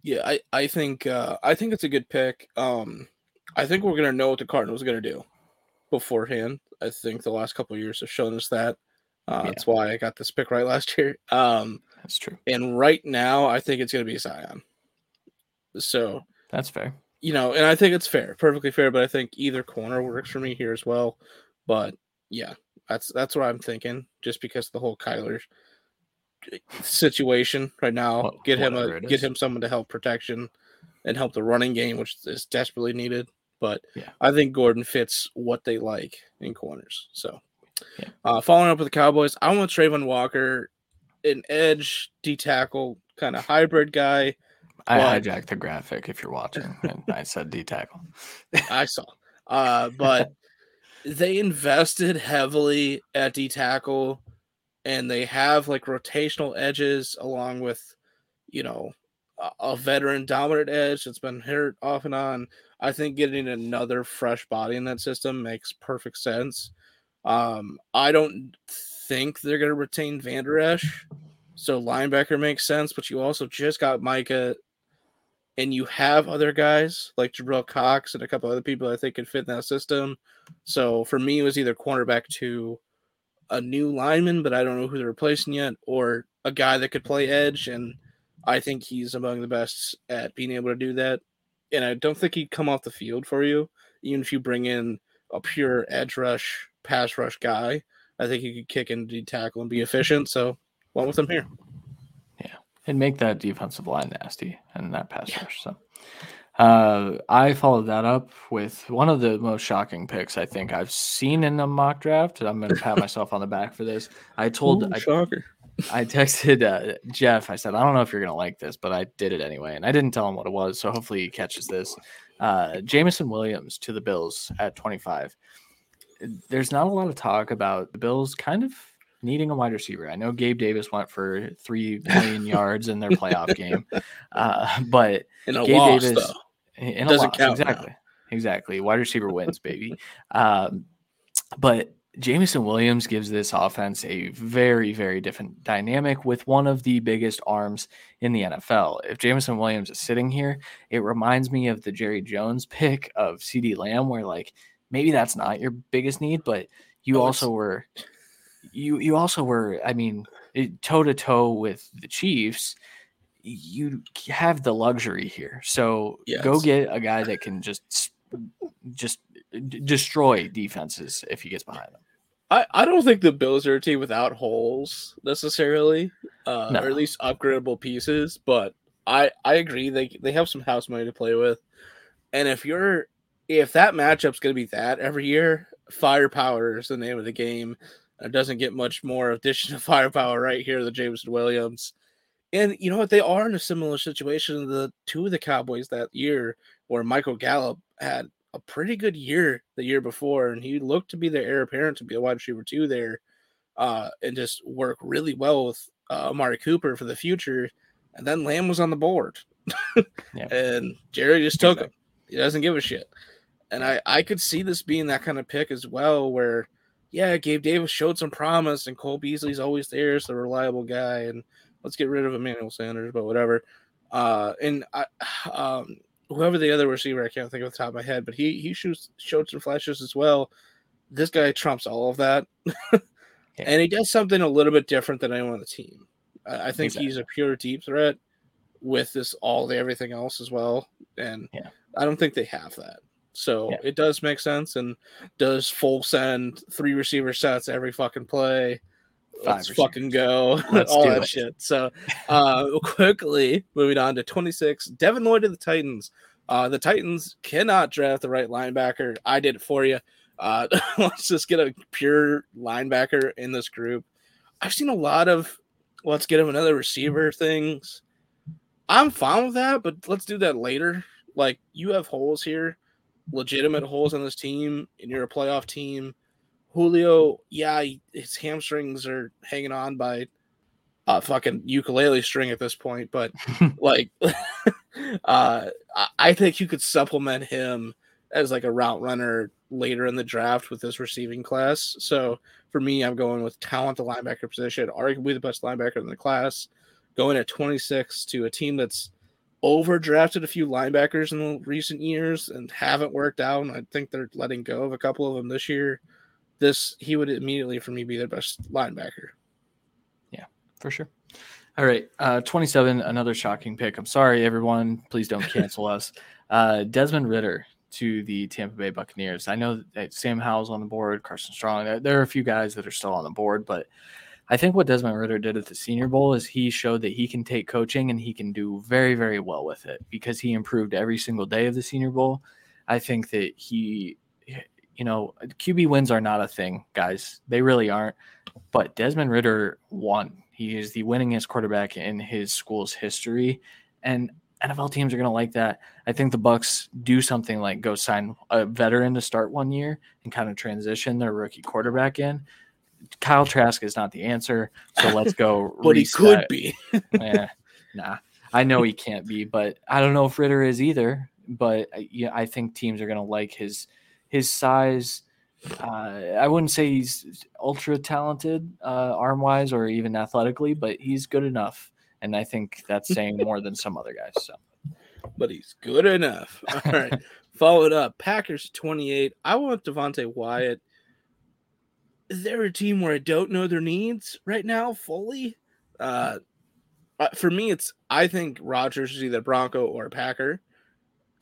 yeah, I I think uh, I think it's a good pick. Um, I think we're gonna know what the Cardinals are gonna do beforehand. I think the last couple years have shown us that. Uh, yeah. That's why I got this pick right last year. Um, that's true. And right now, I think it's gonna be Zion. So that's fair. You know, and I think it's fair, perfectly fair. But I think either corner works for me here as well. But yeah, that's that's what I'm thinking. Just because the whole Kyler situation right now. What, get him a get him someone to help protection and help the running game, which is desperately needed. But yeah. I think Gordon fits what they like in corners. So, yeah. uh, following up with the Cowboys, I want Travon Walker, an edge D tackle kind of hybrid guy. I but... hijacked the graphic if you're watching, and I said D tackle. I saw, uh, but they invested heavily at D tackle and they have like rotational edges along with, you know, a, a veteran dominant edge that's been hurt off and on. I think getting another fresh body in that system makes perfect sense. Um, I don't think they're going to retain Vander Esch. So linebacker makes sense, but you also just got Micah, and you have other guys like Jabril Cox and a couple other people I think could fit in that system. So for me, it was either cornerback to a new lineman, but I don't know who they're replacing yet, or a guy that could play edge. And I think he's among the best at being able to do that. And I don't think he'd come off the field for you, even if you bring in a pure edge rush, pass rush guy. I think he could kick into tackle and be efficient. So went with him here. Yeah, and make that defensive line nasty and that pass yeah. rush. So uh, I followed that up with one of the most shocking picks I think I've seen in a mock draft. I'm going to pat myself on the back for this. I told Ooh, I, shocker. I texted uh, Jeff. I said, I don't know if you're going to like this, but I did it anyway. And I didn't tell him what it was. So hopefully he catches this. Uh, Jameson Williams to the Bills at 25. There's not a lot of talk about the Bills kind of needing a wide receiver. I know Gabe Davis went for three million yards in their playoff game, uh, but in a Gabe loss, Davis though. in Doesn't a loss, count exactly, now. exactly. Wide receiver wins, baby. Um, but Jameson Williams gives this offense a very, very different dynamic with one of the biggest arms in the NFL. If Jameson Williams is sitting here, it reminds me of the Jerry Jones pick of CeeDee Lamb, where like maybe that's not your biggest need, but you oh, also were you you also were, I mean, toe to toe with the Chiefs. You have the luxury here, so yes. go get a guy that can just just destroy defenses if he gets behind them. I, I don't think the Bills are a team without holes necessarily, uh, no. or at least upgradable pieces. But I I agree they they have some house money to play with, and if you're if that matchup's going to be that every year, firepower is the name of the game. It doesn't get much more addition to firepower right here, the Jameson Williams. And you know what? They are in a similar situation to the two of the Cowboys that year, where Michael Gallup had a pretty good year the year before, and he looked to be the heir apparent to be a wide receiver too there, uh, and just work really well with uh, Amari Cooper for the future. And then Lamb was on the board, yeah. and Jerry just took him. He doesn't give a shit. And I I could see this being that kind of pick as well, where yeah, Gabe Davis showed some promise, and Cole Beasley's always there, so a reliable guy, and let's get rid of Emmanuel Sanders, but whatever. Uh, and I, um, whoever the other receiver, I can't think of the top of my head, but he he shoots showed some flashes as well. This guy trumps all of that, yeah. and he does something a little bit different than anyone on the team. I, I think exactly. he's a pure deep threat with this all the everything else as well, and yeah. I don't think they have that. So yeah. it does make sense. And does full send three receiver sets every fucking play? Let's fucking go. Let's all that it. shit. So uh quickly moving on to 26. Devin Lloyd of the Titans. Uh the Titans cannot draft the right linebacker. I did it for you. Uh let's just get a pure linebacker in this group. I've seen a lot of let's get him another receiver things. I'm fine with that, but let's do that later. Like you have holes here, legitimate holes on this team, and you're a playoff team Julio, yeah, his hamstrings are hanging on by a fucking ukulele string at this point, but like, uh, I think you could supplement him as like a route runner later in the draft with this receiving class. So for me, I'm going with talent, the linebacker position, arguably the best linebacker in the class, going at 26 to a team that's overdrafted a few linebackers in the recent years and haven't worked out. And I think they're letting go of a couple of them this year this he would immediately for me be their best linebacker. Yeah, for sure. All right, uh, 27, another shocking pick. I'm sorry, everyone. Please don't cancel us. Uh, Desmond Ridder to the Tampa Bay Buccaneers. I know that Sam Howell's on the board, Carson Strong. There are a few guys that are still on the board, but I think what Desmond Ridder did at the Senior Bowl is he showed that he can take coaching and he can do very, very well with it because he improved every single day of the Senior Bowl. I think that he eh, you know, QB wins are not a thing, guys. They really aren't. But Desmond Ridder won. He is the winningest quarterback in his school's history, and NFL teams are going to like that. I think the Bucks do something like go sign a veteran to start one year and kind of transition their rookie quarterback in. Kyle Trask is not the answer, so let's go. but reset. he could be. yeah, nah, I know he can't be, but I don't know if Ridder is either. But uh, yeah, I think teams are going to like his his size, Uh, I wouldn't say he's ultra talented uh, arm wise or even athletically, but he's good enough, and I think that's saying more than some other guys. So, but he's good enough. All right, followed up Packers twenty eight. I want Devonte Wyatt. Is there a team where I don't know their needs right now fully? Uh, uh for me, it's I think Rodgers is either Bronco or Packer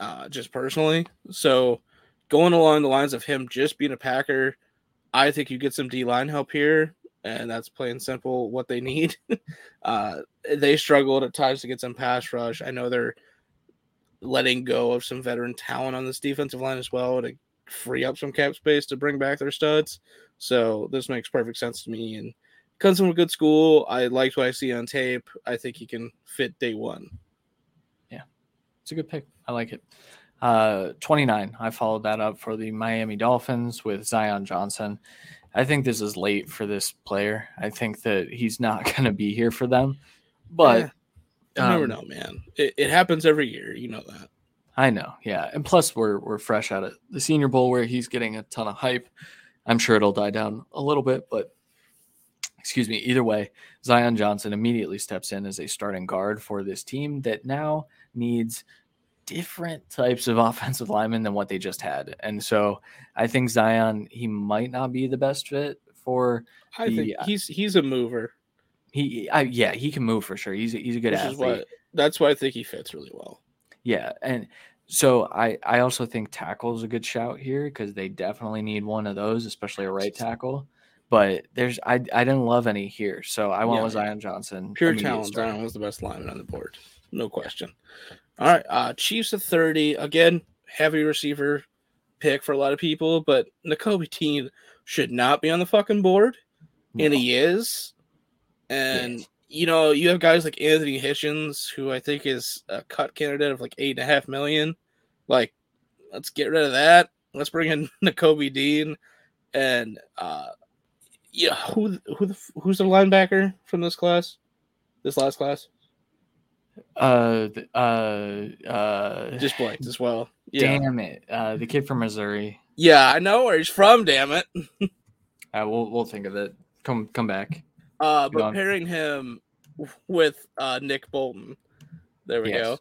uh, just personally. So going along the lines of him just being a Packer, I think you get some D line help here, and that's plain simple what they need. uh, they struggled at times to get some pass rush. I know they're letting go of some veteran talent on this defensive line as well to free up some cap space to bring back their studs. So this makes perfect sense to me. And comes from a good school. I liked what I see on tape. I think he can fit day one. Yeah, it's a good pick. I like it. Uh, 29. I followed that up for the Miami Dolphins with Zion Johnson. I think this is late for this player. I think that he's not going to be here for them. But yeah, you um, never know, man. It, it happens every year. You know that. I know, yeah. And plus, we're we're fresh out of the Senior Bowl where he's getting a ton of hype. I'm sure it'll die down a little bit, but excuse me. Either way, Zion Johnson immediately steps in as a starting guard for this team that now needs different types of offensive linemen than what they just had. And so I think Zion, he might not be the best fit for. I the, think uh he's he's a mover. He, I, yeah, he can move for sure. He's a, he's a good Which athlete. Why, that's why I think he fits really well. Yeah, and so I I also think tackle is a good shout here because they definitely need one of those, especially a right tackle. But there's I I didn't love any here, so I went yeah, with Zion Johnson. Pure talent. Zion was the best lineman on the board, no question. All right, uh, Chiefs of 30. Again, heavy receiver pick for a lot of people, but Nakobe Dean should not be on the fucking board. No. And he is. And yes. You know, you have guys like Anthony Hitchens, who I think is a cut candidate of like eight and a half million. Like, let's get rid of that. Let's bring in Nakobe Dean. And uh yeah, who who the, who's the linebacker from this class? This last class? Uh, uh, uh, just blanked as well. Yeah. Damn it! Uh, the kid from Missouri. Yeah, I know where he's from. Damn it. uh, we'll we'll think of it. Come come back. Uh, but pairing him with uh Nick Bolton. There we yes. go.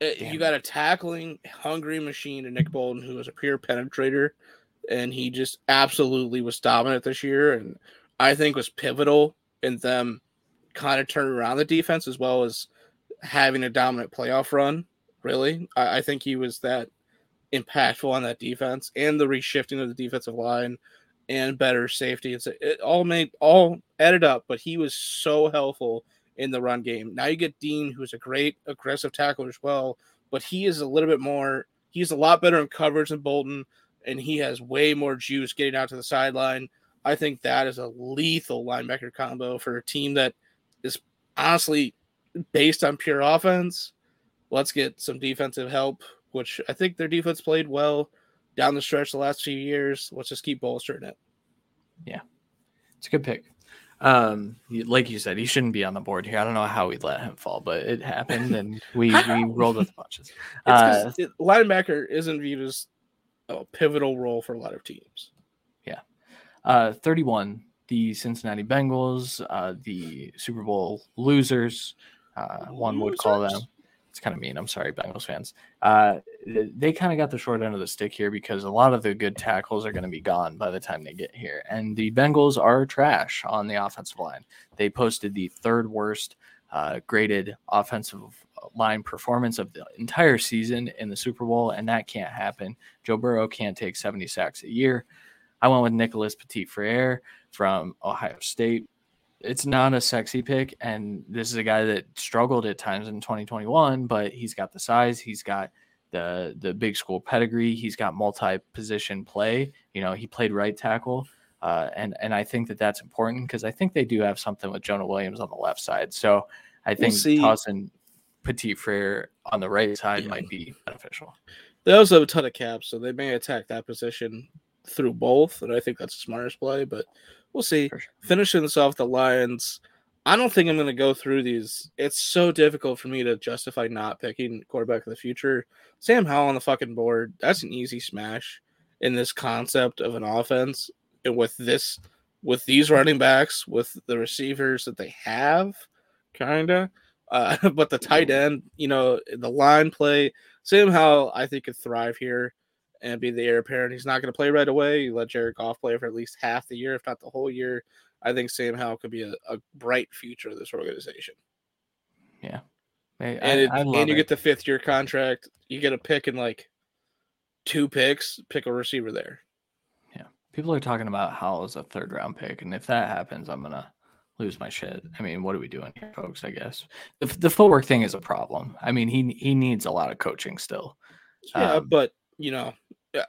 It, you got a tackling hungry machine to Nick Bolton, who was a pure penetrator, and he just absolutely was dominant this year, and I think was pivotal in them kind of turning around the defense as well as having a dominant playoff run. Really, I, I think he was that impactful on that defense and the reshifting of the defensive line and better safety. It's it all made all added up, but he was so helpful in the run game. Now you get Dean, who's a great aggressive tackler as well, but he is a little bit more. He's a lot better in coverage than Bolton, and he has way more juice getting out to the sideline. I think that is a lethal linebacker combo for a team that is honestly based on pure offense. Let's get some defensive help, which I think their defense played well down the stretch the last few years. Let's just keep bolstering it. Yeah, it's a good pick. Um, like you said, he shouldn't be on the board here. I don't know how we let him fall, but it happened, and we we rolled with the punches. Uh, it, linebacker isn't viewed as a pivotal role for a lot of teams. Yeah, uh, thirty-one. The Cincinnati Bengals, uh, the Super Bowl losers, uh, one would call them. It's kind of mean. I'm sorry, Bengals fans. Uh, they kind of got the short end of the stick here because a lot of the good tackles are going to be gone by the time they get here. And the Bengals are trash on the offensive line. They posted the third worst uh, graded offensive line performance of the entire season in the Super Bowl, and that can't happen. Joe Burrow can't take 70 sacks a year. I went with Nicholas Petit Frere from Ohio State it's not a sexy pick. And this is a guy that struggled at times in 2021, but he's got the size, he's got the the big school pedigree, he's got multi position play. You know, he played right tackle. Uh, and and I think that that's important because I think they do have something with Jonah Williams on the left side. So I think we'll tossing Petit Frere on the right side yeah. might be beneficial. They also have a ton of caps, so they may attack that position through both, and I think that's the smartest play. But We'll see. Sure. Finishing this off, the Lions. I don't think I'm going to go through these. It's so difficult for me to justify not picking quarterback of the future. Sam Howell on the fucking board. That's an easy smash. in this concept of an offense and with this with these running backs with the receivers that they have kind of uh, but the tight end you know the line play Sam Howell I think could thrive here and be the heir apparent he's not going to play right away you let Jared Goff play for at least half the year if not the whole year I think Sam Howell could be a, a bright future of this organization yeah and, it, and you it. get the fifth year contract. You get a pick in like two picks. Pick a receiver there. Yeah, people are talking about Howell as a third round pick, and if that happens, I'm gonna lose my shit. I mean, what are we doing here, folks? I guess the, the footwork thing is a problem. I mean, he he needs a lot of coaching still. Yeah, um, but you know, yeah,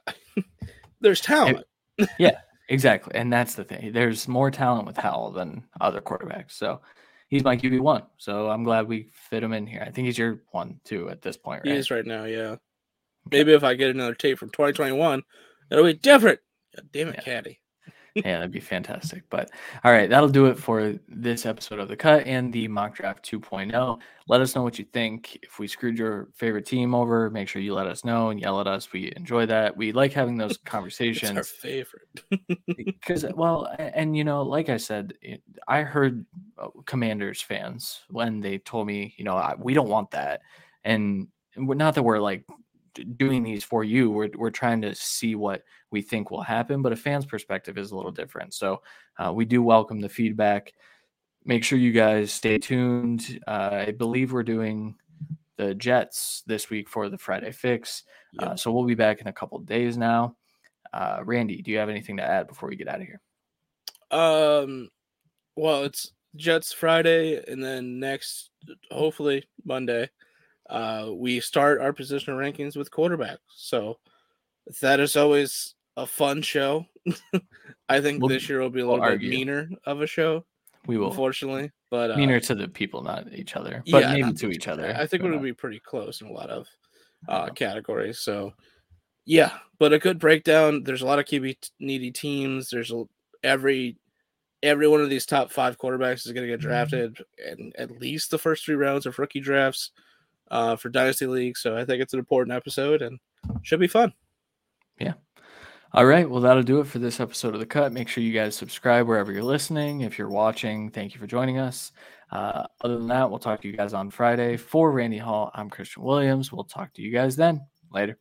there's talent. It, yeah, exactly, and that's the thing. There's more talent with Howell than other quarterbacks. So he's my QB one. So I'm glad we fit him in here. I think he's your one too at this point, right? He is right now, yeah. Maybe if I get another tape from 2021, it'll be different. God damn it, yeah. Caddy yeah, that'd be fantastic. But all right, that'll do it for this episode of the cut and the mock draft 2.0. Let us know what you think. If we screwed your favorite team over, make sure you let us know and yell at us. We enjoy that. We like having those conversations. our favorite. because well, and you know, like I said, I heard uh, Commanders fans when they told me, you know, we don't want that, and not that we're like doing these for you. We're we're trying to see what we think will happen, but a fan's perspective is a little different. So uh, we do welcome the feedback. Make sure you guys stay tuned. Uh, I believe we're doing the Jets this week for the Friday fix. Uh, yep. Uh, so we'll be back in a couple days now. Uh, Randy, do you have anything to add before we get out of here? Um, well, it's Jets Friday, and then next, hopefully Monday, uh, we start our positional rankings with quarterback. So that is always a fun show. I think we'll, this year will be a little we'll bit argue. meaner of a show. We will, unfortunately, but uh, meaner to the people, not each other, but yeah, maybe to each other. I think we're gonna be pretty close in a lot of uh, categories. So, yeah, but a good breakdown. There's a lot of QB needy teams. There's a, every every one of these top five quarterbacks is going to get drafted, and at least the first three rounds of rookie drafts uh, for Dynasty League. So I think it's an important episode and should be fun. Yeah. All right. Well, that'll do it for this episode of The Cut. Make sure you guys subscribe wherever you're listening. If you're watching, thank you for joining us. Uh, other than that, we'll talk to you guys on Friday. For Randy Hall, I'm Christian Williams. We'll talk to you guys then. Later.